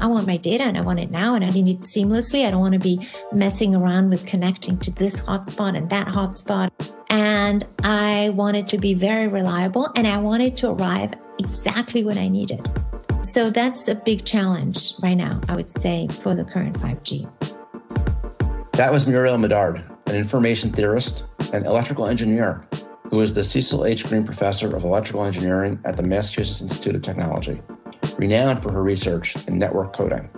I want my data and I want it now and I need it seamlessly. I don't want to be messing around with connecting to this hotspot and that hotspot. And I want it to be very reliable and I want it to arrive exactly when I need it. So that's a big challenge right now, I would say, for the current 5G. That was Muriel Medard, an information theorist and electrical engineer who is the Cecil H. Green Professor of Electrical Engineering at the Massachusetts Institute of Technology, renowned for her research in network coding.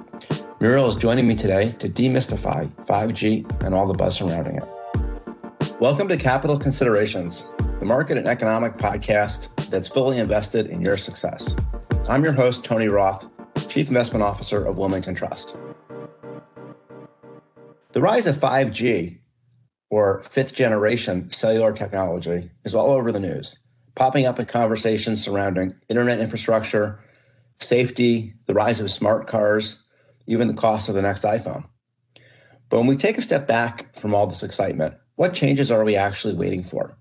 Muriel is joining me today to demystify 5G and all the buzz surrounding it. Welcome to Capital Considerations, the market and economic podcast that's fully invested in your success. I'm your host, Tony Roth, Chief Investment Officer of Wilmington Trust. The rise of 5G, or fifth generation cellular technology, is all over the news, popping up in conversations surrounding internet infrastructure, safety, the rise of smart cars, even the cost of the next iPhone. But when we take a step back from all this excitement, what changes are we actually waiting for?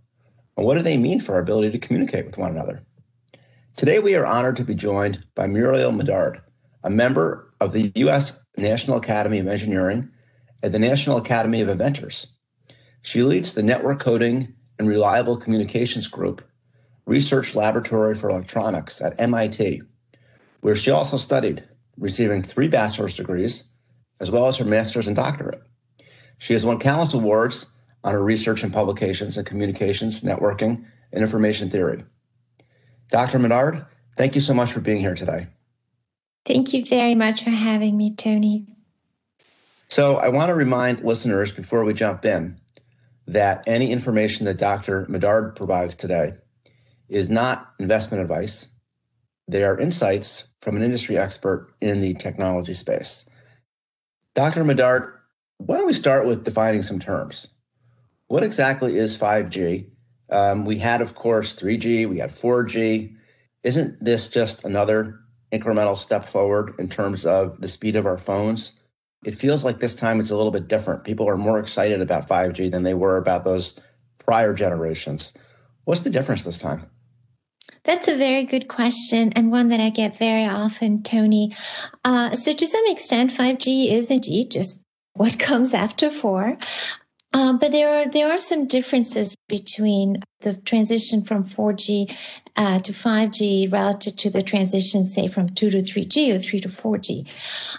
And what do they mean for our ability to communicate with one another? Today, we are honored to be joined by Muriel Medard, a member of the U.S. National Academy of Engineering at the National Academy of Inventors. She leads the Network Coding and Reliable Communications Group Research Laboratory for Electronics at MIT, where she also studied, receiving three bachelor's degrees, as well as her master's and doctorate. She has won countless awards on her research and publications in communications, networking, and information theory. Dr. Medard, thank you so much for being here today. Thank you very much for having me, Tony. So, I want to remind listeners before we jump in that any information that Dr. Medard provides today is not investment advice. They are insights from an industry expert in the technology space. Dr. Medard, why don't we start with defining some terms? What exactly is 5G? Um, we had, of course, 3G, we had 4G. Isn't this just another incremental step forward in terms of the speed of our phones? It feels like this time it's a little bit different. People are more excited about 5G than they were about those prior generations. What's the difference this time? That's a very good question and one that I get very often, Tony. Uh, so, to some extent, 5G is indeed just what comes after 4. Um, but there are there are some differences between the transition from 4G uh, to 5G relative to the transition, say, from 2 to 3G or 3 to 4G.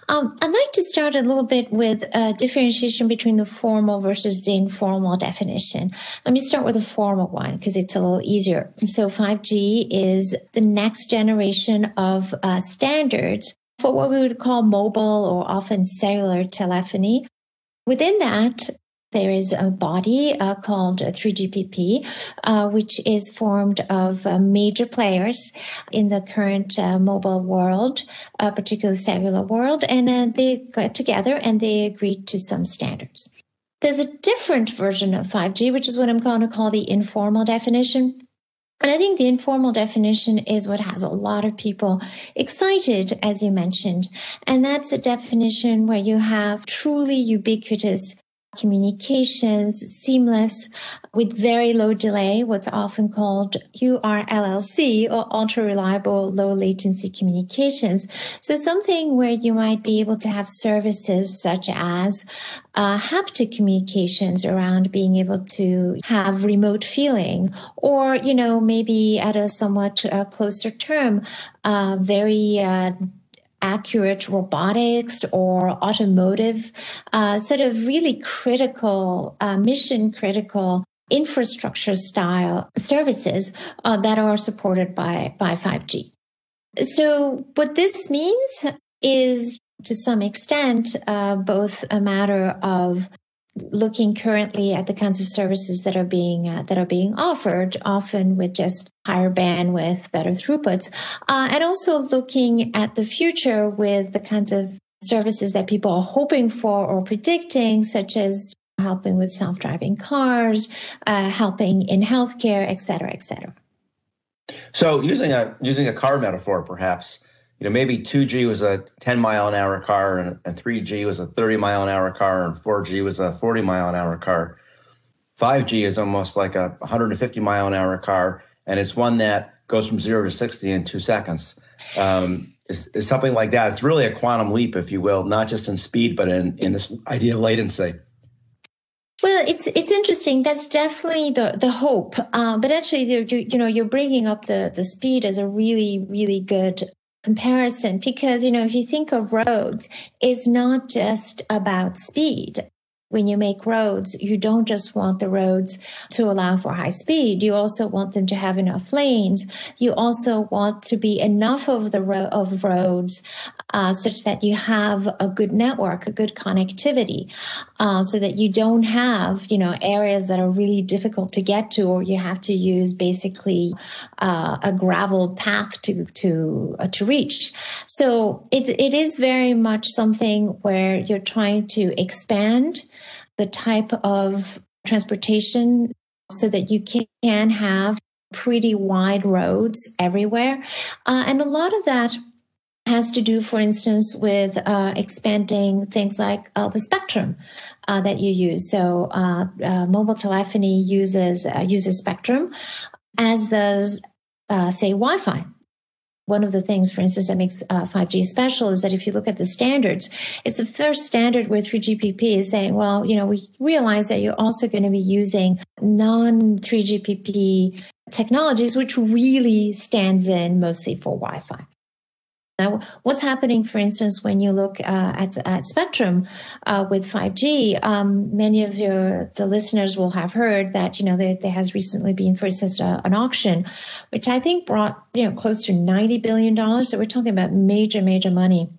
Um, I'd like to start a little bit with a differentiation between the formal versus the informal definition. Let me start with the formal one because it's a little easier. So 5G is the next generation of uh, standards for what we would call mobile or often cellular telephony. Within that, there is a body uh, called 3GPP, uh, which is formed of uh, major players in the current uh, mobile world, uh, particularly cellular world, and then they got together and they agreed to some standards. There's a different version of 5G, which is what I'm going to call the informal definition. And I think the informal definition is what has a lot of people excited, as you mentioned. And that's a definition where you have truly ubiquitous communications seamless with very low delay, what's often called URLLC or ultra reliable low latency communications. So something where you might be able to have services such as uh, haptic communications around being able to have remote feeling or, you know, maybe at a somewhat uh, closer term, uh, very uh, accurate robotics or automotive, uh, sort of really critical, uh, mission critical infrastructure style services uh, that are supported by, by 5G. So what this means is to some extent, uh, both a matter of looking currently at the kinds of services that are being uh, that are being offered, often with just higher bandwidth, better throughputs, uh, and also looking at the future with the kinds of services that people are hoping for or predicting, such as helping with self-driving cars, uh, helping in healthcare, et cetera, et cetera. So, using a using a car metaphor, perhaps you know, maybe 2G was a 10 mile an hour car and, and 3G was a 30 mile an hour car and 4G was a 40 mile an hour car. 5G is almost like a 150 mile an hour car, and it's one that goes from zero to 60 in two seconds. Um, is, is something like that. It's really a quantum leap, if you will, not just in speed, but in, in this idea of latency. Well, it's it's interesting. That's definitely the the hope. Uh, but actually, you, you know, you're bringing up the the speed as a really really good comparison because you know if you think of roads, it's not just about speed when you make roads, you don't just want the roads to allow for high speed. You also want them to have enough lanes. You also want to be enough of the ro- of roads uh, such that you have a good network, a good connectivity, uh, so that you don't have you know areas that are really difficult to get to, or you have to use basically uh, a gravel path to to uh, to reach. So it it is very much something where you're trying to expand the type of transportation so that you can have pretty wide roads everywhere. Uh, and a lot of that has to do, for instance, with uh, expanding things like uh, the spectrum uh, that you use. So, uh, uh, mobile telephony uses uses spectrum, as does, say, Wi-Fi one of the things, for instance, that makes uh, 5G special is that if you look at the standards, it's the first standard with 3GPP is saying, well, you know, we realize that you're also going to be using non 3GPP technologies, which really stands in mostly for Wi Fi. Now, what's happening, for instance, when you look uh, at, at Spectrum uh, with 5G, um, many of your the listeners will have heard that you know there, there has recently been, for instance, uh, an auction, which I think brought you know close to 90 billion dollars. So we're talking about major, major money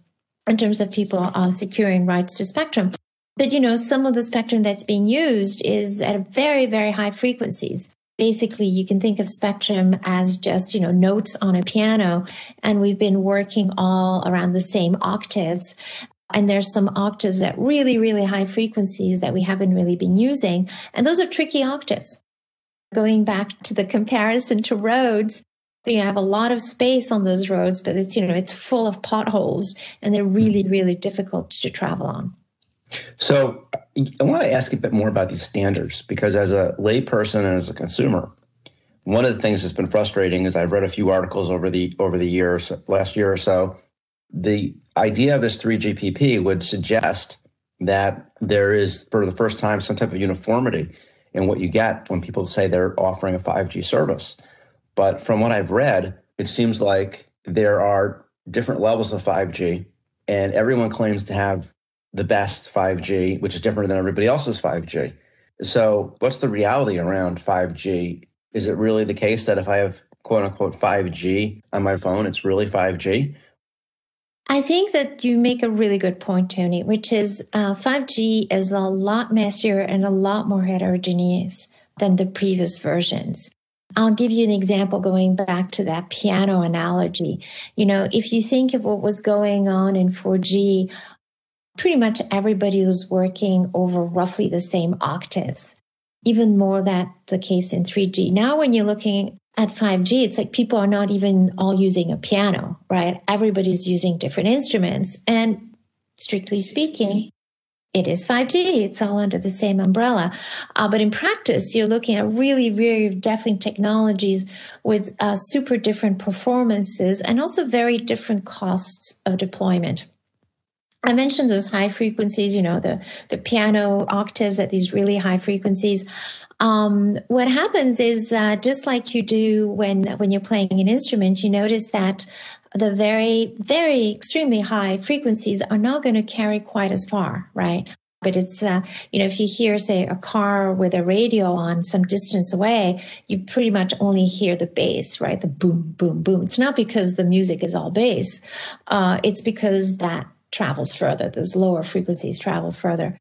in terms of people securing rights to spectrum. But you know, some of the spectrum that's being used is at very, very high frequencies basically you can think of spectrum as just you know notes on a piano and we've been working all around the same octaves. And there's some octaves at really really high frequencies that we haven't really been using and those are tricky octaves. Going back to the comparison to roads you know have a lot of space on those roads but it's you know it's full of potholes and they're hmm. really really difficult to travel on so I want to ask a bit more about these standards because as a layperson and as a consumer, one of the things that's been frustrating is I've read a few articles over the over the years, last year or so. The idea of this 3GPP would suggest that there is, for the first time, some type of uniformity in what you get when people say they're offering a 5G service. But from what I've read, it seems like there are different levels of 5G, and everyone claims to have the best 5G, which is different than everybody else's 5G. So, what's the reality around 5G? Is it really the case that if I have quote unquote 5G on my phone, it's really 5G? I think that you make a really good point, Tony, which is uh, 5G is a lot messier and a lot more heterogeneous than the previous versions. I'll give you an example going back to that piano analogy. You know, if you think of what was going on in 4G, pretty much everybody was working over roughly the same octaves. Even more that the case in 3G. Now, when you're looking at 5G, it's like people are not even all using a piano, right? Everybody's using different instruments. And strictly speaking, it is 5G. It's all under the same umbrella. Uh, but in practice, you're looking at really, very different technologies with uh, super different performances and also very different costs of deployment. I mentioned those high frequencies, you know, the, the piano octaves at these really high frequencies. Um, what happens is uh, just like you do when, when you're playing an instrument, you notice that the very, very extremely high frequencies are not going to carry quite as far, right? But it's, uh, you know, if you hear, say, a car with a radio on some distance away, you pretty much only hear the bass, right? The boom, boom, boom. It's not because the music is all bass. Uh, it's because that travels further. Those lower frequencies travel further.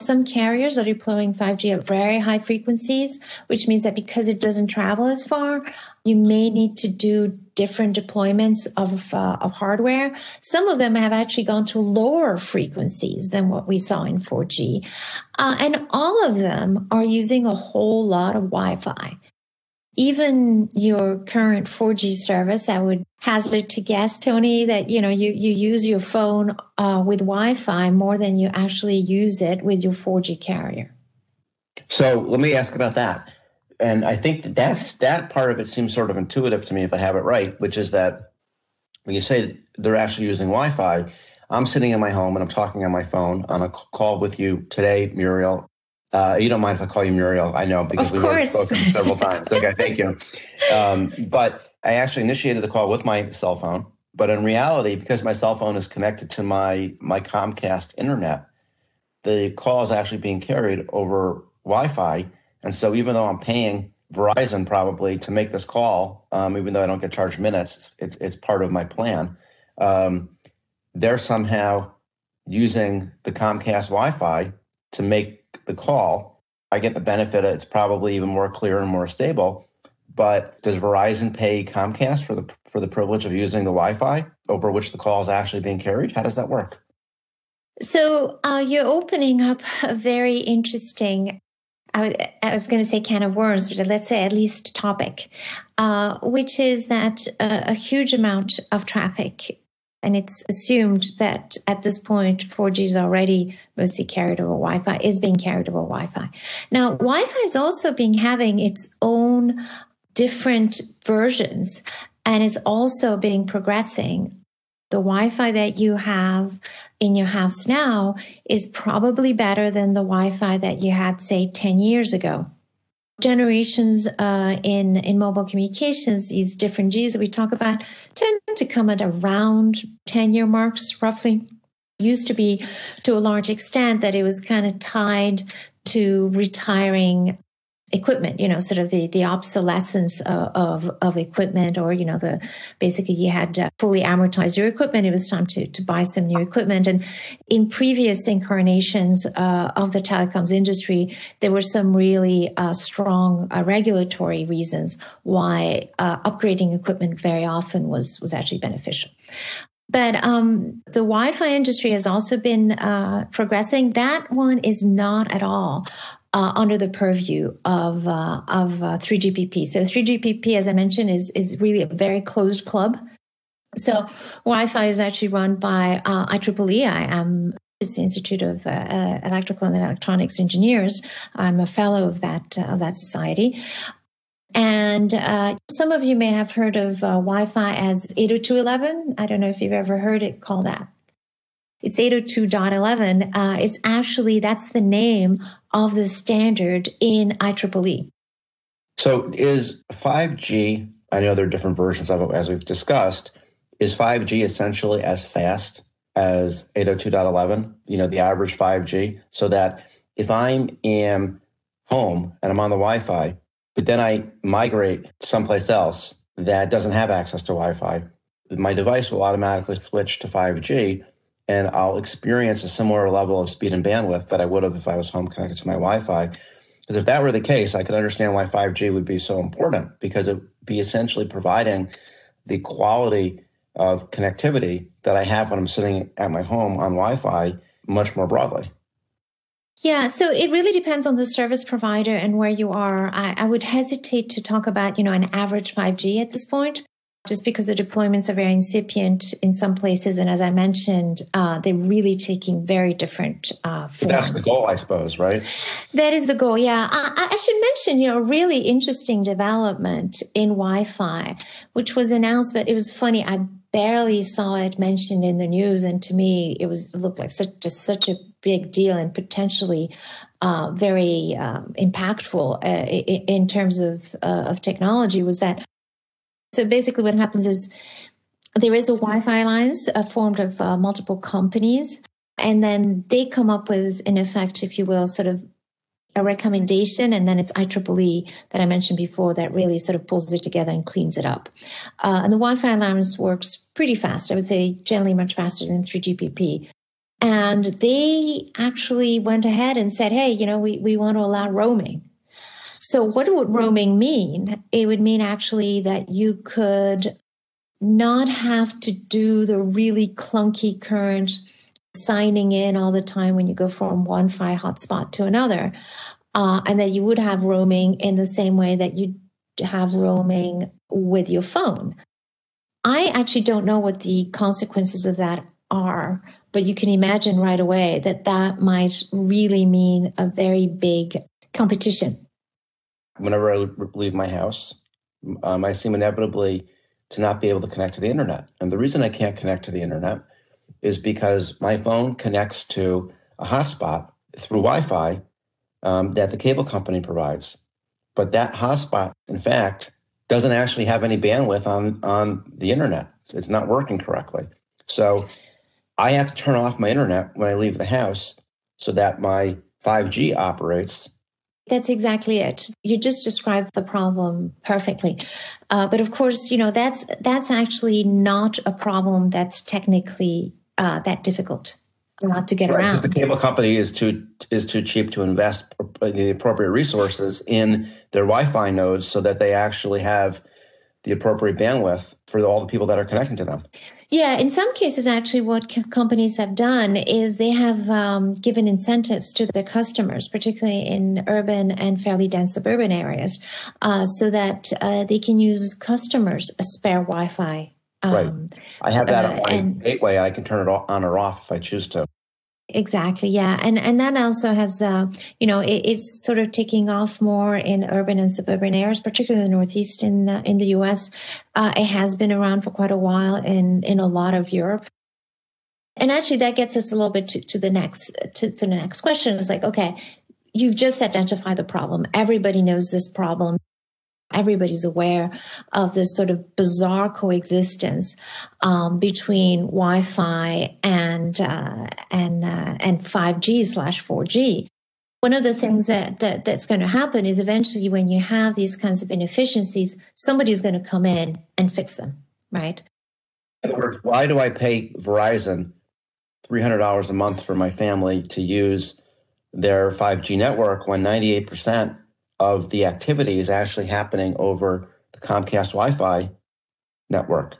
Some carriers are deploying 5G at very high frequencies, which means that because it doesn't travel as far, you may need to do different deployments of, uh, of hardware. Some of them have actually gone to lower frequencies than what we saw in 4G. Uh, and all of them are using a whole lot of Wi Fi even your current 4G service, I would hazard to guess, Tony, that you know you you use your phone uh, with Wi-Fi more than you actually use it with your 4G carrier. So let me ask about that, and I think that that's that part of it seems sort of intuitive to me if I have it right, which is that when you say they're actually using Wi-Fi, I'm sitting in my home and I'm talking on my phone on a call with you today, Muriel. Uh, you don't mind if I call you Muriel? I know because we've already spoken several times. Okay, thank you. Um, but I actually initiated the call with my cell phone. But in reality, because my cell phone is connected to my my Comcast internet, the call is actually being carried over Wi-Fi. And so even though I'm paying Verizon probably to make this call, um, even though I don't get charged minutes, it's, it's, it's part of my plan. Um, they're somehow using the Comcast Wi-Fi to make the call. I get the benefit; it's probably even more clear and more stable. But does Verizon pay Comcast for the for the privilege of using the Wi-Fi over which the call is actually being carried? How does that work? So uh, you're opening up a very interesting I, was going to say can of worms, but let's say at least topic, uh, which is that a, a, huge amount of traffic, and it's assumed that at this point 4G is already mostly carried over Wi-Fi, is being carried over Wi-Fi. Now, Wi-Fi is also being having its own different versions, and it's also being progressing the Wi-Fi that you have in your house now is probably better than the Wi-Fi that you had, say, 10 years ago. Generations uh, in in mobile communications, these different Gs that we talk about, tend to come at around 10 year marks, roughly. Used to be to a large extent that it was kind of tied to retiring equipment you know sort of the the obsolescence of, of, of equipment or you know the basically you had fully amortized your equipment. It was time to to buy some new equipment. And in previous incarnations uh, of the telecoms industry there were some really uh, strong uh, regulatory reasons why uh, upgrading equipment very often was was actually beneficial. But um, the Wi-Fi industry has also been uh, progressing. That one is not at all uh, under the purview of uh, of uh, 3GPP. So 3GPP, as I mentioned, is is really a very closed club. So Wi-Fi is actually run by uh, IEEE. I am it's the Institute of uh, uh, Electrical and Electronics Engineers. I'm a fellow of that of that society. And uh, some of you may have heard of uh, Wi-Fi as 802.11. I don't know if you've ever heard it called that. It's 802.11. Uh, it's actually, that's the name of the standard in IEEE. So is 5G, I know there are different versions of it as we've discussed, is 5G essentially as fast as 802.11, you know, the average 5G, so that if I am in home and I'm on the Wi-Fi, but then I migrate someplace else that doesn't have access to Wi-Fi, my device will automatically switch to 5G and I'll experience a similar level of speed and bandwidth that I would have if I was home connected to my Wi-Fi. Because if that were the case, I could understand why 5G would be so important because it would be essentially providing the quality of connectivity that I have when I'm sitting at my home on Wi-Fi much more broadly. Yeah, so it really depends on the service provider and where you are. I, I, would hesitate to talk about, you know, an average 5G at this point just because the deployments are very incipient in some places. And as I mentioned, uh, they're really taking very different uh, forms. that's the goal, I suppose, right? That is the goal, yeah. I, I should mention, you know, a really interesting development in Wi Fi, which was announced, but it was funny. I barely saw it mentioned in the news. And to me, it was it looked like such, just such a big deal and potentially uh, very um, impactful uh, in, in, terms of, uh, of technology was that so basically, what happens is there is a Wi-Fi alliance uh, formed of uh, multiple companies, and then they come up with, in effect, if you will, sort of a recommendation, and then it's IEEE that I mentioned before that really sort of pulls it together and cleans it up. Uh, and the Wi-Fi alliance works pretty fast. I would say generally much faster than 3GPP. And they actually went ahead and said, hey, you know, we, we want to allow roaming. So, what would roaming mean? It would mean actually that you could not have to do the really clunky current signing in all the time when you go from one Wi-Fi hotspot to another, uh, and that you would have roaming in the same way that you have roaming with your phone. I actually don't know what the consequences of that are, but you can imagine right away that that might really mean a very big competition whenever I leave my house, um, I seem inevitably to not be able to connect to the internet. And the reason I can't connect to the internet is because my phone connects to a hotspot through Wi Fi um, that the cable company provides. But that hotspot, in fact, doesn't actually have any bandwidth on, on the internet. It's not working correctly. So I have to turn off my internet when I leave the house so that my 5G operates that's exactly it. You just described the problem perfectly. Uh, but of course, you know that's that's actually not a problem that's technically uh, that difficult not to get right, around. the cable company is too is too cheap to invest the appropriate resources in their Wi-Fi nodes so that they actually have the appropriate bandwidth for all the people that are connecting to them. Yeah, in some cases, actually, what c- companies have done is they have um, given incentives to their customers, particularly in urban and fairly dense suburban areas, uh, so that uh, they can use customers a spare Wi-Fi. Um, right. I have that uh, on my and, gateway. I can turn it on or off if I choose to. Exactly. Yeah. And and that also has, uh, you know, it, it's sort of taking off more in urban and suburban areas, particularly the Northeast in uh, in the U.S. Uh, it has been around for quite a while in in a lot of Europe. And actually, that gets us a little bit to, to the next to, to the next question. It's like, okay, you've just identified the problem. Everybody knows this problem everybody's aware of this sort of bizarre coexistence um, between Wi-Fi and uh, and uh, and 5G slash 4G. One of the things that, that that's going to happen is eventually, when you have these kinds of inefficiencies, somebody's going to come in and fix them, right? In other words, why do I pay Verizon three hundred dollars a month for my family to use their 5G network when 98 percent of the activity is actually happening over the Comcast Wi-Fi network.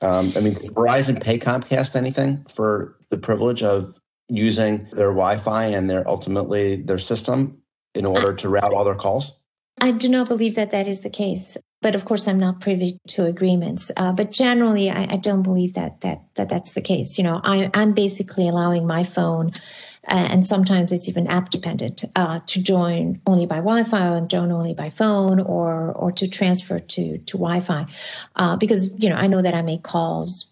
Um, I mean, Verizon pay Comcast anything for the privilege of using their Wi-Fi and their ultimately their system in order to route all their calls? I do not believe that that is the case, but of course, I'm not privy to agreements. Uh, but generally, I, I, don't believe that that that that's the case. You know, I, I'm basically allowing my phone and sometimes it's even app dependent uh, to join only by Wi-Fi and join only by phone or or to transfer to to Wi-Fi uh, because you know I know that I make calls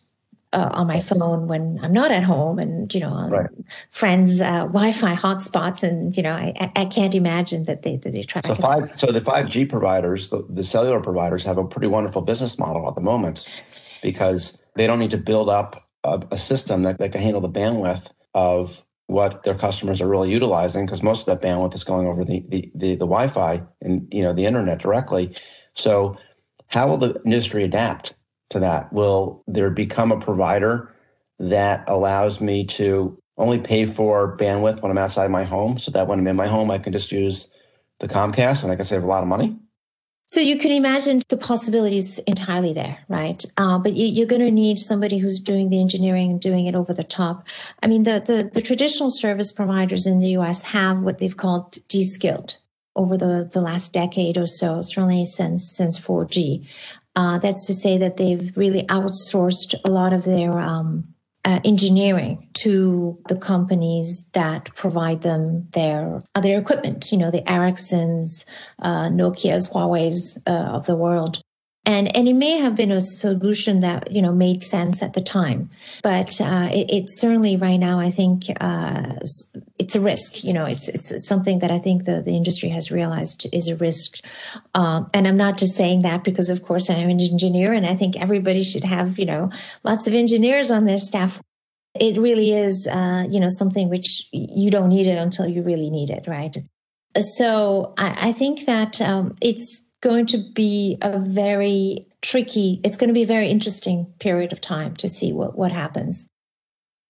uh, on my phone when I'm not at home and you know right. friends uh, Wi-Fi hotspots and you know I, I can't imagine that they that they try. So five so the five G providers the, the cellular providers have a pretty wonderful business model at the moment because they don't need to build up a, a system that, that can handle the bandwidth of what their customers are really utilizing because most of that bandwidth is going over the, the, the, the Wi-Fi and you know the internet directly. So how will the industry adapt to that? Will there become a provider that allows me to only pay for bandwidth when I'm outside my home so that when I'm in my home I can just use the Comcast and I can save a lot of money? So you can imagine the possibilities entirely there, right? Uh, but you, are going to need somebody who's doing the engineering and doing it over the top. I mean, the, the, the traditional service providers in the U.S. have what they've called de-skilled over the, the last decade or so, certainly since since 4G. Uh, that's to say that they've really outsourced a lot of their um, uh, engineering to the companies that provide them their their equipment. You know, the Ericssons, uh, Nokia's, Huawei's uh, of the world. And, and it may have been a solution that you know made sense at the time, but uh, it, it's certainly right now. I think uh, it's a risk. You know, it's, it's, it's something that I think the, the industry has realized is a risk. Um, and I'm not just saying that because, of course, I'm an engineer, and I think everybody should have you know lots of engineers on their staff it really is uh, you know something which you don't need it until you really need it right so i, I think that um, it's going to be a very tricky, it's going to be a very interesting period of time to see what, what happens.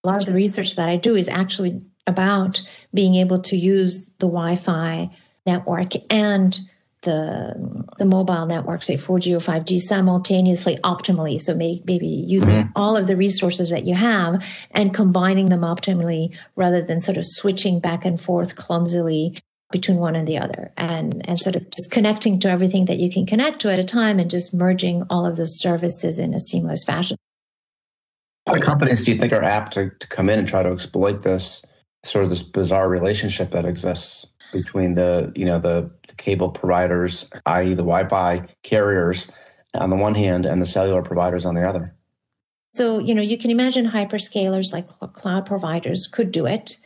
A lot of the research that I do is actually about being able to use the Wi Fi network and the the mobile network, say 4G or 5G, simultaneously optimally. So may, maybe using mm-hmm. all of the resources that you have and combining them optimally rather than sort of switching back and forth clumsily between one and the other and and sort of just connecting to everything that you can connect to at a time and just merging all of those services in a seamless fashion what companies do you think are apt to, to come in and try to exploit this sort of this bizarre relationship that exists between the you know the, the cable providers i.e the wi-fi carriers on the one hand and the cellular providers on the other. So, you know, you can imagine hyperscalers like cloud providers could do it.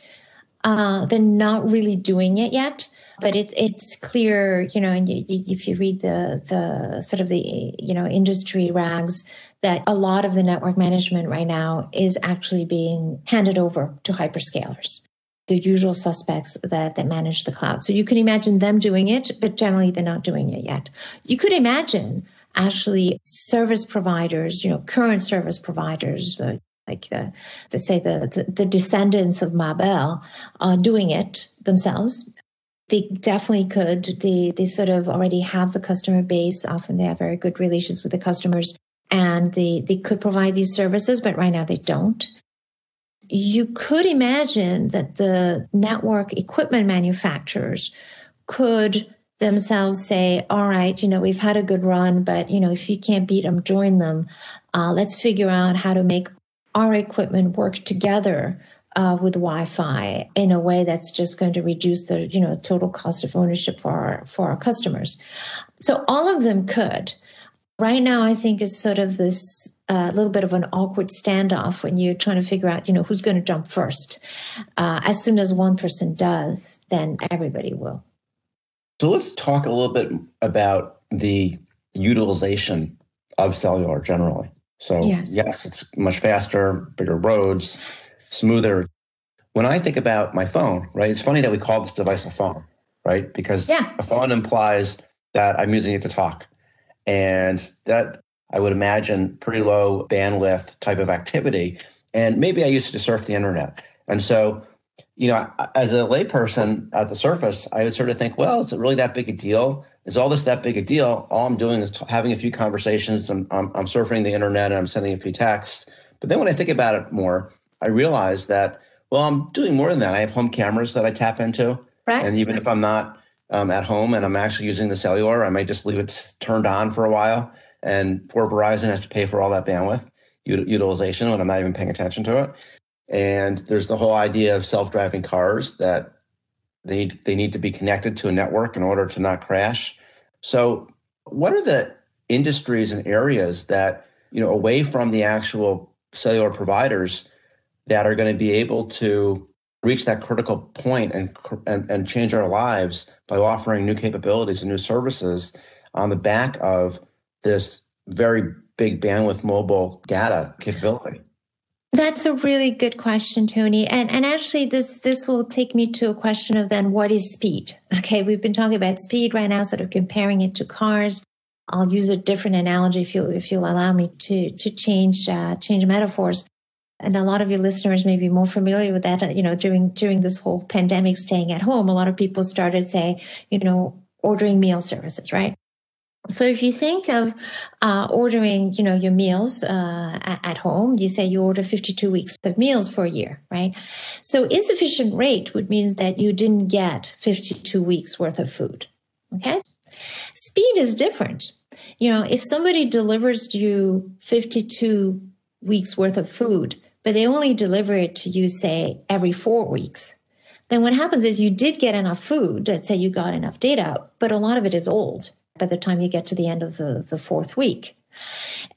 Uh, they're not really doing it yet, but it, it's clear, you know, and you, if you read the the sort of the you know industry rags, that a lot of the network management right now is actually being handed over to hyperscalers the usual suspects that, that manage the cloud. So you can imagine them doing it, but generally they're not doing it yet. You could imagine actually service providers, you know, current service providers, uh, like the, to say the, the, the descendants of Ma Bell, are doing it themselves. They definitely could. They they sort of already have the customer base. Often they have very good relations with the customers, and they they could provide these services, but right now they don't you could imagine that the network equipment manufacturers could themselves say, all right, you know, we've had a good run, but, you know, if you can't beat them, join them. Uh, let's figure out how to make our equipment work together uh, with Wi-Fi in a way that's just going to reduce the, you know, total cost of ownership for our, for our customers. So all of them could. Right now, I think is sort of this a little bit of an awkward standoff when you're trying to figure out, you know, who's going to jump first. Uh, as soon as one person does, then everybody will. So let's talk a little bit about the utilization of cellular generally. So yes, yes it's much faster, bigger roads, smoother. When I think about my phone, right, it's funny that we call this device a phone, right? Because yeah. a phone implies that I'm using it to talk. And that I would imagine pretty low bandwidth type of activity. And maybe I used to surf the internet. And so, you know, as a layperson at the surface, I would sort of think, well, is it really that big a deal? Is all this that big a deal? All I'm doing is t- having a few conversations. I'm, I'm, I'm surfing the internet and I'm sending a few texts. But then when I think about it more, I realize that, well, I'm doing more than that. I have home cameras that I tap into. Right. And even if I'm not um, at home and I'm actually using the cellular, I might just leave it turned on for a while and poor Verizon has to pay for all that bandwidth utilization when I'm not even paying attention to it. And there's the whole idea of self-driving cars that they they need to be connected to a network in order to not crash. So, what are the industries and areas that you know away from the actual cellular providers that are going to be able to reach that critical point and, and, and change our lives by offering new capabilities and new services on the back of this very big bandwidth mobile data capability? That's a really good question, Tony. And and actually this this will take me to a question of then what is speed? Okay, we've been talking about speed right now, sort of comparing it to cars. I'll use a different analogy if you if you'll allow me to to change uh, change metaphors. And a lot of your listeners may be more familiar with that. You know, during during this whole pandemic, staying at home, a lot of people started say, you know, ordering meal services, right? So if you think of uh, ordering, you know, your meals uh, at home, you say you order 52 weeks of meals for a year, right? So insufficient rate would mean that you didn't get 52 weeks worth of food. Okay. Speed is different. You know, if somebody delivers you 52 weeks worth of food, but they only deliver it to you, say, every four weeks, then what happens is you did get enough food. Let's say you got enough data, but a lot of it is old by the time you get to the end of the, the fourth week.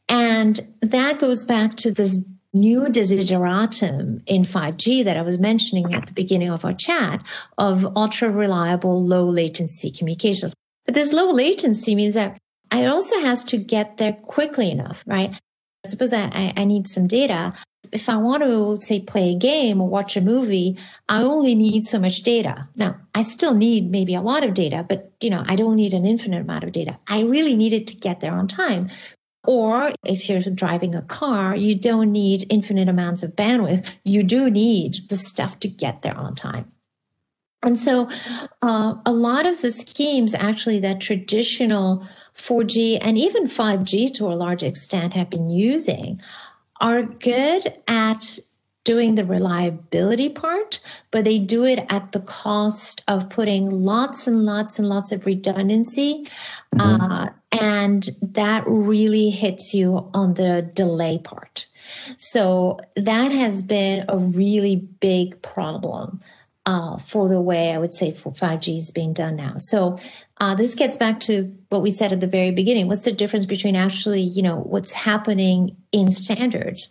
And that goes back to this new desideratum in 5G that I was mentioning at the beginning of our chat of ultra reliable, low latency communications. But this low latency means that it also has to get there quickly enough, right? Suppose I, I need some data if I want to say play a game or watch a movie, I only need so much data. Now, I still need maybe a lot of data, but you know, I don't need an infinite amount of data. I really need it to get there on time. Or if you're driving a car, you don't need infinite amounts of bandwidth. You do need the stuff to get there on time. And so, uh, a lot of the schemes actually that traditional 4G and even 5G to a large extent have been using are good at doing the reliability part, but they do it at the cost of putting lots and lots and lots of redundancy. Mm-hmm. Uh, and that really hits you on the delay part. So that has been a really big problem. Uh, for the way I would say for 5G is being done now. So Uh, this gets back to what we said at the very beginning. What's the difference between actually, you know, what's happening in standards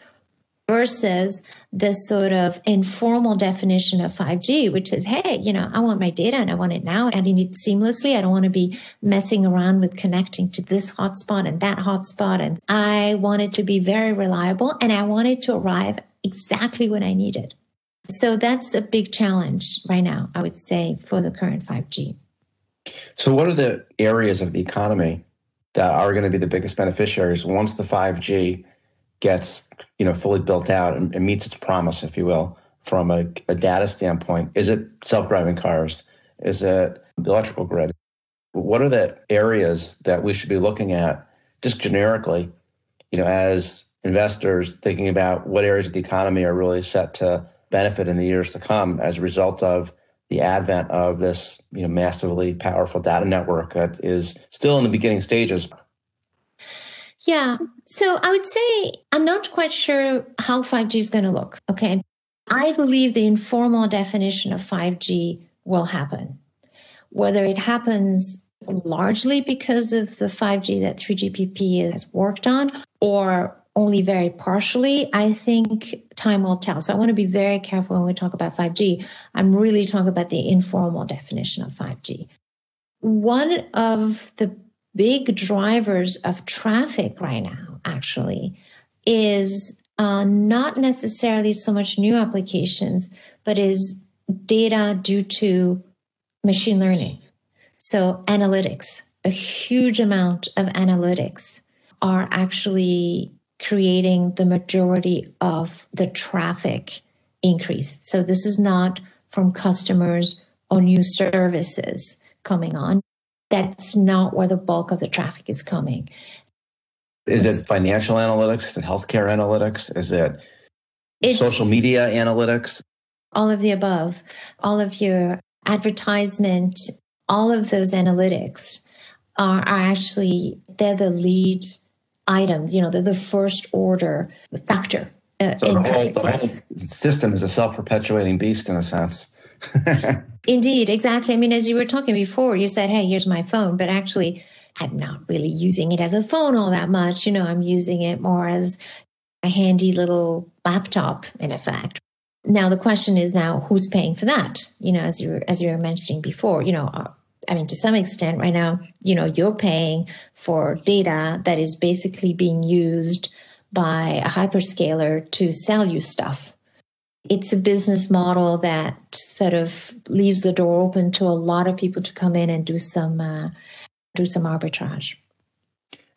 versus this sort of informal definition of 5G, which is, hey, you know, I want my data and I want it now need it seamlessly. I don't want to be messing around with connecting to this hotspot and that hotspot. And I want it to be very reliable and I want it to arrive exactly when I need it. So that's a big challenge right now, I would say, for the current 5G. So, what are the areas of the economy that are going to be the biggest beneficiaries once the 5G gets you know fully built out and, and meets its promise, if you will, from a, a data standpoint? Is it self-driving cars? Is it the electrical grid? What are the areas that we should be looking at, just generically, you know, as investors thinking about what areas of the economy are really set to benefit in the years to come as a result of the advent of this you know massively powerful data network that is still in the beginning stages. Yeah. So i would say i'm not quite sure how 5g is going to look okay? I believe the informal definition of 5g will happen. Whether it happens largely because of the 5g that 3gpp has worked on or only very partially. I think time will tell. So I want to be very careful when we talk about 5G. I'm really talking about the informal definition of 5G. One of the big drivers of traffic right now, actually, is uh, not necessarily so much new applications, but is data due to machine learning. So analytics, a huge amount of analytics are actually creating the majority of the traffic increase. So this is not from customers or new services coming on. That's not where the bulk of the traffic is coming. Is it financial analytics? Is it healthcare analytics? Is it social media analytics? All of the above, all of your advertisement, all of those analytics are, are actually, they're the lead item, you know, the, the first order factor. Uh, so the whole, the whole system is a self-perpetuating beast in a sense. Indeed, exactly. I mean, as you were talking before, you said, "Hey, here's my phone," but actually, I'm not really using it as a phone all that much. You know, I'm using it more as a handy little laptop, in effect. Now, the question is now, who's paying for that? You know, as you as you were mentioning before, you know, I mean, to some extent, right now, you know, you're paying for data that is basically being used by a hyperscaler to sell you stuff. It's a business model that sort of leaves the door open to a lot of people to come in and do some uh, do some arbitrage.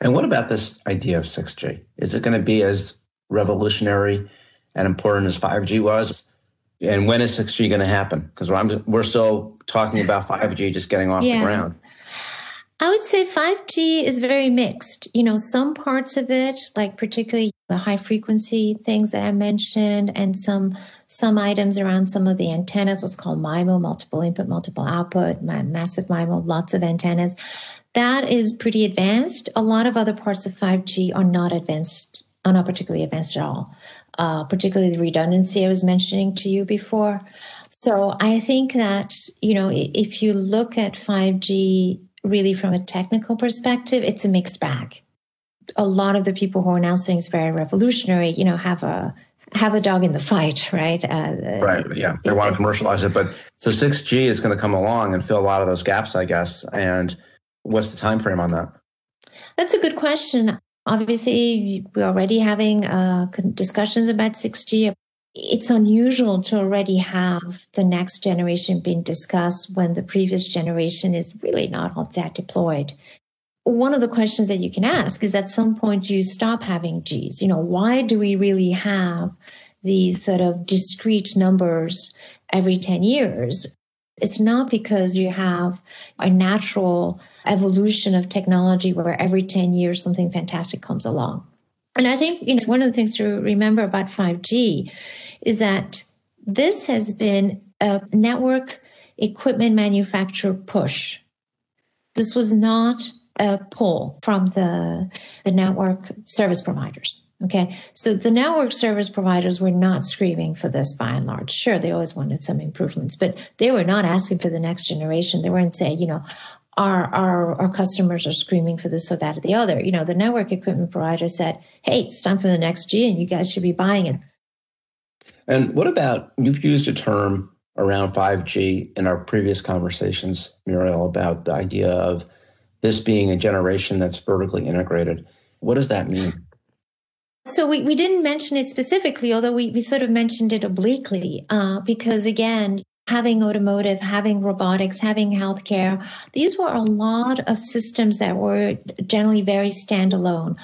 And what about this idea of 6G? Is it going to be as revolutionary and important as 5G was? And when is 6G going to happen? Because we're we're still talking about 5G just getting off yeah. the ground. I would say 5G is very mixed. You know, some parts of it, like particularly the high frequency things that I mentioned, and some some items around some of the antennas, what's called MIMO, multiple input, multiple output, massive MIMO, lots of antennas. That is pretty advanced. A lot of other parts of 5G are not advanced, are not particularly advanced at all uh, particularly the redundancy I was mentioning to you before. So I think that, you know, if you look at 5G really from a technical perspective, it's a mixed bag. A lot of the people who are now saying it's very revolutionary, you know, have a have a dog in the fight, right? Uh, right. Yeah, they want to commercialize it, but so 6G is going to come along and fill a lot of those gaps, I guess. And what's the time frame on that? That's a good question. Obviously, we're already having uh, discussions about 6G. It's unusual to already have the next generation being discussed when the previous generation is really not all that deployed. One of the questions that you can ask is at some point, you stop having Gs? You know, why do we really have these sort of discrete numbers every 10 years? It's not because you have a natural evolution of technology where every 10 years something fantastic comes along. And I think, you know, one of the things to remember about 5G is that this has been a network equipment manufacturer push. This was not a pull from the, the network service providers. Okay. So the network service providers were not screaming for this by and large. Sure, they always wanted some improvements, but they were not asking for the next generation. They weren't saying, you know, our, our, our customers are screaming for this or that or the other. You know, the network equipment provider said, hey, it's time for the next G and you guys should be buying it. And what about you've used a term around 5G in our previous conversations, Muriel, about the idea of this being a generation that's vertically integrated. What does that mean? So we, we didn't mention it specifically, although we, we sort of mentioned it obliquely, uh, because again, having automotive, having robotics, having healthcare, these were a lot of systems that were generally very standalone.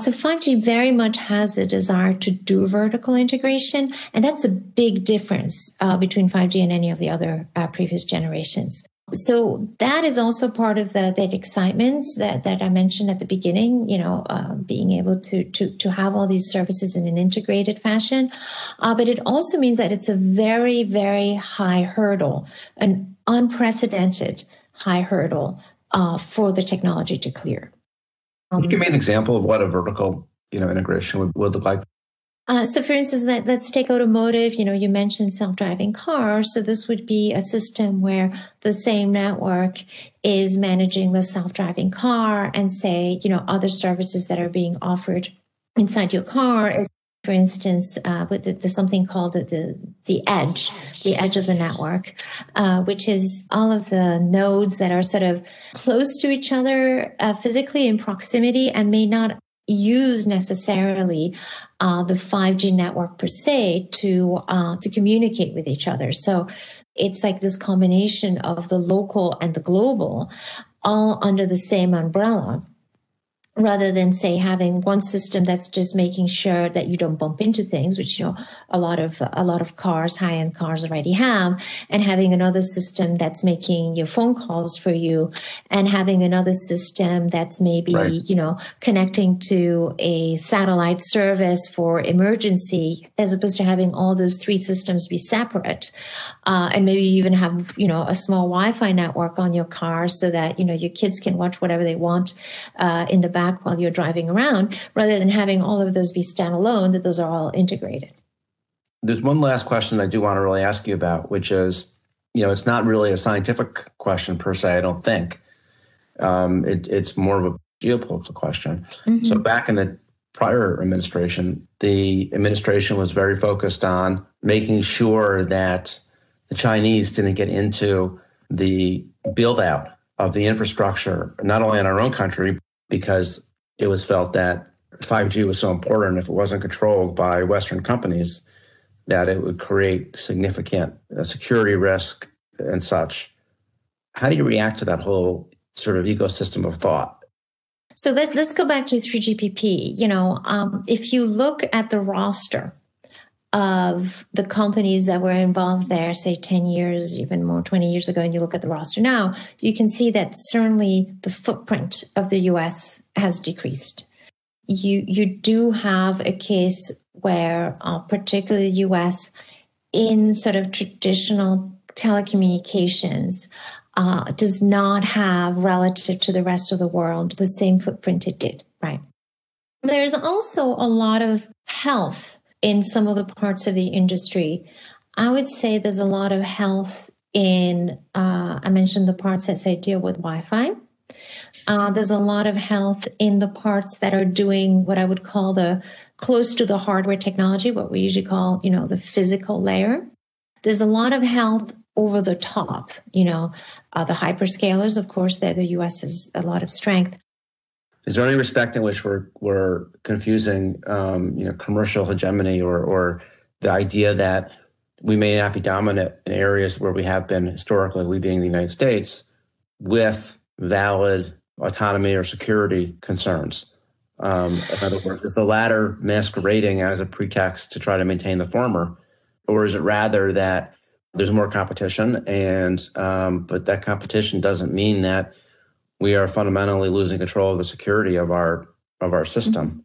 So 5G very much has a desire to do vertical integration, and that's a big difference uh, between 5G and any of the other uh, previous generations so that is also part of the that excitement that, that I mentioned at the beginning. You know, uh, being able to to to have all these services in an integrated fashion, uh, but it also means that it's a very very high hurdle, an unprecedented high hurdle uh, for the technology to clear. Um, Can you give me an example of what a vertical you know integration would, would look like? Uh, so, for instance, let, us take automotive. You know, you mentioned self-driving cars. So, this would be a system where the same network is managing the self-driving car, and say, you know, other services that are being offered inside your car. For instance, uh, with the, the, something called the, the, edge, the edge of the network, uh, which is all of the nodes that are sort of close to each other uh, physically in proximity and may not use necessarily uh, the 5G network per se to uh, to communicate with each other. So it's like this combination of the local and the global, all under the same umbrella rather than say having one system that's just making sure that you don't bump into things which you know a lot of a lot of cars high end cars already have and having another system that's making your phone calls for you and having another system that's maybe right. you know connecting to a satellite service for emergency as opposed to having all those three systems be separate uh, and maybe you even have you know a small wi-fi network on your car so that you know your kids can watch whatever they want uh, in the back back while you're driving around rather than having all of those be standalone, that those are all integrated. There's one last question I do want to really ask you about, which is, you know, it's not really a scientific question per se, I don't think. Um, it, it's more of a geopolitical question. Mm-hmm. So back in the prior administration, the administration was very focused on making sure that the Chinese didn't get into the build out of the infrastructure, not only in our own country, because it was felt that 5G was so important if it wasn't controlled by Western companies that it would create significant uh, security risk and such. How do you react to that whole sort of ecosystem of thought? So let, us go back to 3GPP. You know, um, if you look at the roster of the companies that were involved there, say 10 years, even more, 20 years ago, and you look at the roster now, you can see that certainly the footprint of the US has decreased. You, you do have a case where, uh, particularly the US, in sort of traditional telecommunications, uh, does not have, relative to the rest of the world, the same footprint it did, right? There's also a lot of health in some of the parts of the industry. I would say there's a lot of health in, uh, I mentioned the parts that say deal with Wi Fi. Uh, there's a lot of health in the parts that are doing what I would call the close to the hardware technology, what we usually call, you know, the physical layer. There's a lot of health over the top, you know, uh, the hyperscalers, of course, that the US has a lot of strength. Is there any respect in which we're we're confusing, um, you know, commercial hegemony or or the idea that we may not be dominant in areas where we have been historically, we being the United States, with valid autonomy or security concerns? Um, in other words, is the latter masquerading as a pretext to try to maintain the former, or is it rather that there's more competition and um, but that competition doesn't mean that we are fundamentally losing control of the security of our of our system.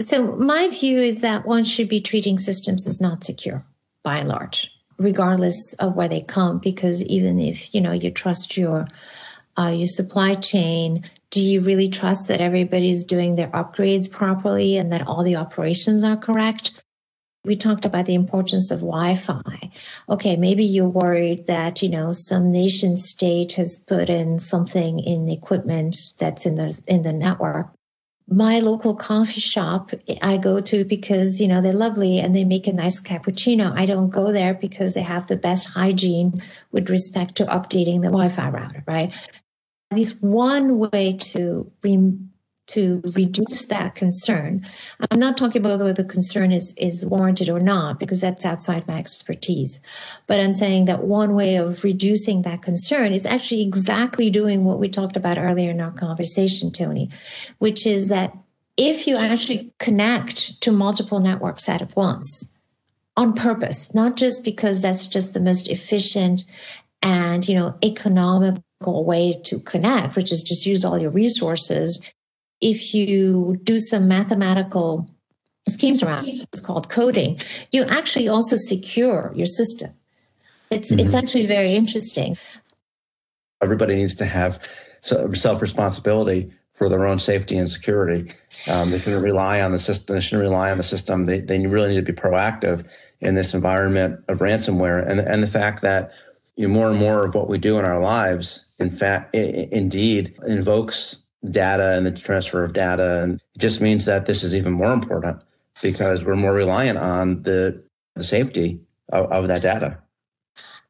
So my view is that one should be treating systems as not secure by and large, regardless of where they come. Because even if you know you trust your uh, your supply chain, do you really trust that everybody's doing their upgrades properly and that all the operations are correct? We talked about the importance of Wi-Fi. Okay, maybe you're worried that, you know, some nation state has put in something in the equipment that's in the in the network. My local coffee shop I go to because, you know, they're lovely and they make a nice cappuccino. I don't go there because they have the best hygiene with respect to updating the Wi-Fi router, right? At least one way to to reduce that concern. I'm not talking about whether the concern is, is warranted or not, because that's outside my expertise. But I'm saying that one way of reducing that concern is actually exactly doing what we talked about earlier in our conversation, Tony, which is that if you actually connect to multiple networks at once on purpose, not just because that's just the most efficient and, you know, economical way to connect, which is just use all your resources if you do some mathematical schemes around it, it's called coding, you actually also secure your system. It's mm-hmm. it's actually very interesting. Everybody needs to have self responsibility for their own safety and security. Um, they shouldn't rely on the system. They shouldn't rely on the system. They, they really need to be proactive in this environment of ransomware and and the fact that you know, more and more of what we do in our lives, in fact, indeed invokes data and the transfer of data. And it just means that this is even more important because we're more reliant on the, the safety of, of that data.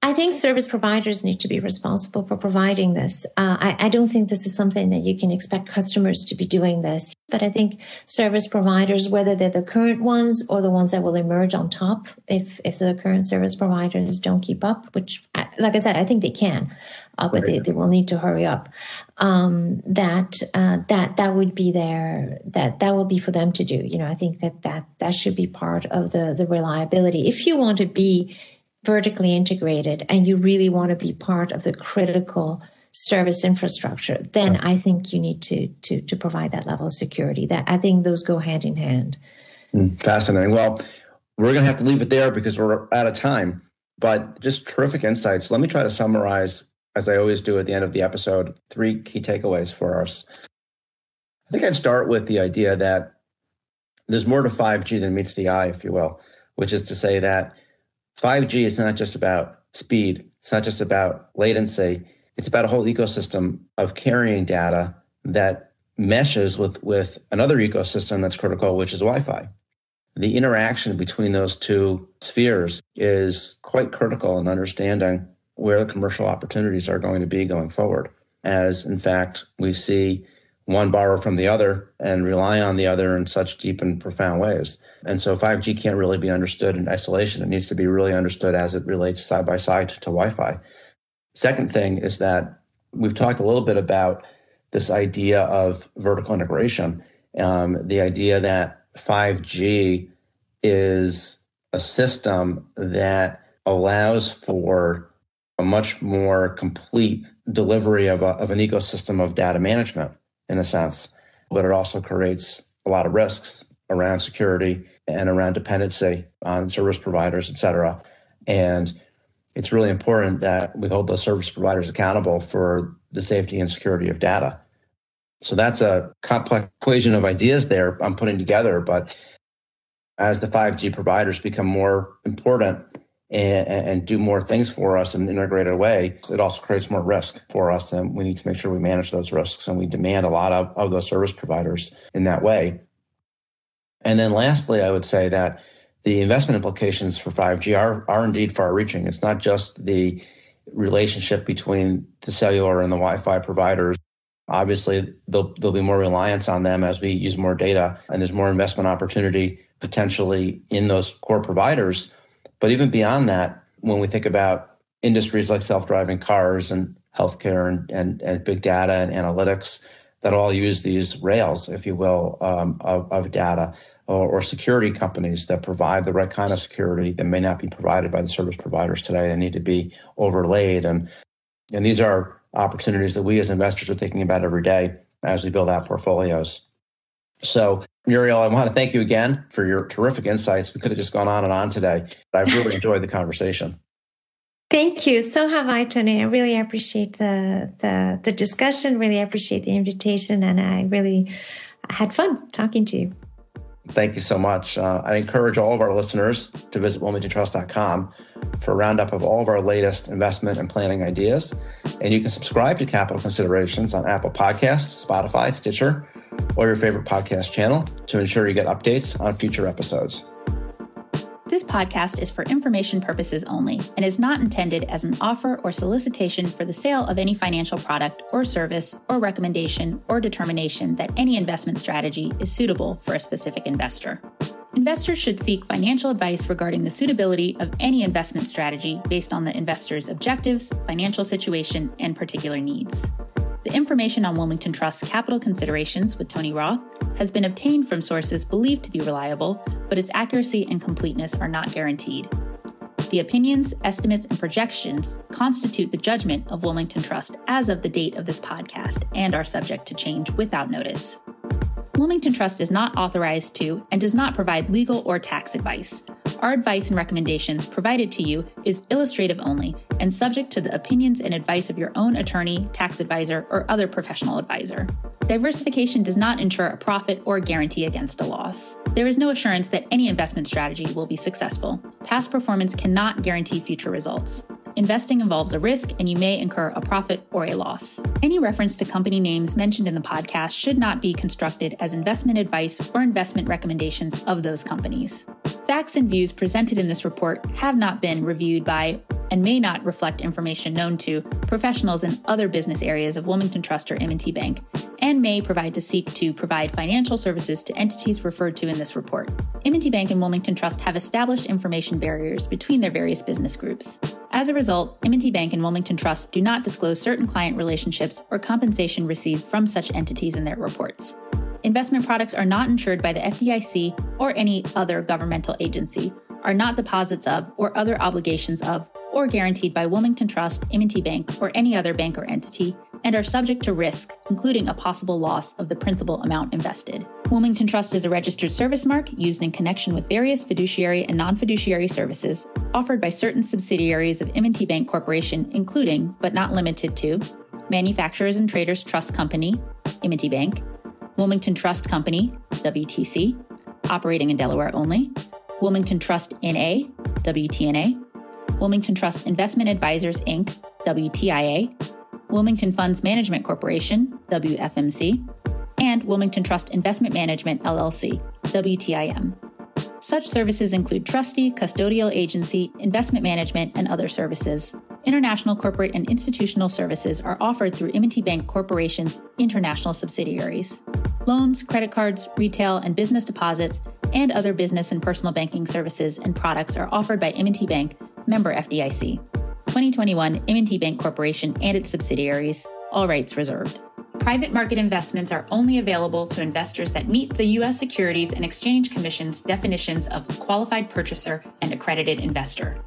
I think service providers need to be responsible for providing this. Uh, I, I, don't think this is something that you can expect customers to be doing this. But I think service providers, whether they're the current ones or the ones that will emerge on top, if if the current service providers don't keep up, which, like I said, I think they can, uh, but they, they will need to hurry up. Um, that uh, that that would be their that that will be for them to do. You know, I think that that that should be part of the the reliability. If you want to be vertically integrated and you really want to be part of the critical service infrastructure, then I think you need to to to provide that level of security. That I think those go hand in hand. Mm, fascinating. Well, we're going to have to leave it there because we're out of time. But just terrific insights. Let me try to summarize, as I always do at the end of the episode, three key takeaways for us. I think I'd start with the idea that there's more to 5G than meets the eye, if you will, which is to say that 5G is not just about speed, it's not just about latency, it's about a whole ecosystem of carrying data that meshes with, with another ecosystem that's critical, which is Wi Fi. The interaction between those two spheres is quite critical in understanding where the commercial opportunities are going to be going forward. As in fact, we see one borrow from the other and rely on the other in such deep and profound ways. And so 5G can't really be understood in isolation. It needs to be really understood as it relates side by side to, Wi Fi. Second thing is that we've talked a little bit about this idea of vertical integration, um, the idea that 5G is a system that allows for a much more complete delivery of, a, of an ecosystem of data management in a sense, but it also creates a lot of risks around security and around dependency on service providers, et cetera. And it's really important that we hold those service providers accountable for the safety and security of data. So that's a complex equation of ideas there I'm putting together. But as the 5G providers become more important and, and, do more things for us in an integrated way, it also creates more risk for us. And we need to make sure we manage those risks and we demand a lot of, of those service providers in that way. And then lastly, I would say that the investment implications for 5G are, are indeed far reaching. It's not just the relationship between the cellular and the Wi Fi providers. Obviously, there'll, there'll be more reliance on them as we use more data, and there's more investment opportunity potentially in those core providers. But even beyond that, when we think about industries like self driving cars and healthcare and, and, and big data and analytics that all use these rails, if you will, um, of, of data, or, or, security companies that provide the right kind of security that may not be provided by the service providers today and need to be overlaid. And, and these are opportunities that we as investors are thinking about every day as we build out portfolios. So, Muriel, I want to thank you again for your terrific insights. We could have just gone on and on today, but I really enjoyed the conversation. Thank you. So have I, Tony. I really appreciate the, the the discussion. Really appreciate the invitation, and I really had fun talking to you. Thank you so much. Uh, I encourage all of our listeners to visit wilmingtontrust.com for a roundup of all of our latest investment and planning ideas. And you can subscribe to Capital Considerations on Apple Podcasts, Spotify, Stitcher, or your favorite podcast channel to ensure you get updates on future episodes. This podcast is for information purposes only and is not intended as an offer or solicitation for the sale of any financial product or service or recommendation or determination that any investment strategy is suitable for a specific investor. Investors should seek financial advice regarding the suitability of any investment strategy based on the investor's objectives, financial situation, and particular needs. The information on Wilmington Trust's capital considerations with Tony Roth has been obtained from sources believed to be reliable, but its accuracy and completeness are not guaranteed. The opinions, estimates, and projections constitute the judgment of Wilmington Trust as of the date of this podcast and are subject to change without notice. Wilmington Trust is not authorized to and does not provide legal or tax advice. Our advice and recommendations provided to you is illustrative only and subject to the opinions and advice of your own attorney, tax advisor, or other professional advisor. Diversification does not ensure a profit or guarantee against a loss. There is no assurance that any investment strategy will be successful. Past performance cannot guarantee future results. Investing involves a risk, and you may incur a profit or a loss. Any reference to company names mentioned in the podcast should not be constructed as investment advice or investment recommendations of those companies. Facts and views presented in this report have not been reviewed by and may not reflect information known to professionals in other business areas of Wilmington Trust or M&T Bank, and may provide to seek to provide financial services to entities referred to in this report. M&T Bank and Wilmington Trust have established information barriers between their various business groups. As a result, M&T Bank and Wilmington Trust do not disclose certain client relationships or compensation received from such entities in their reports. Investment products are not insured by the FDIC or any other governmental agency, are not deposits of or other obligations of or guaranteed by Wilmington Trust, M&T Bank, or any other bank or entity, and are subject to risk, including a possible loss of the principal amount invested. Wilmington Trust is a registered service mark used in connection with various fiduciary and non-fiduciary services offered by certain subsidiaries of M&T Bank Corporation, including, but not limited to, Manufacturers and Traders Trust Company, M&T Bank, Wilmington Trust Company, WTC, operating in Delaware only, Wilmington Trust NA, WTNA, Wilmington Trust Investment Advisors Inc., WTIA, Wilmington Funds Management Corporation, WFMC, and Wilmington Trust Investment Management LLC, WTIM. Such services include trustee, custodial agency, investment management, and other services. International corporate and institutional services are offered through M&T Bank Corporation's international subsidiaries. Loans, credit cards, retail and business deposits, and other business and personal banking services and products are offered by M&T Bank, member FDIC. 2021 M&T Bank Corporation and its subsidiaries, all rights reserved. Private market investments are only available to investors that meet the U.S. Securities and Exchange Commission's definitions of qualified purchaser and accredited investor.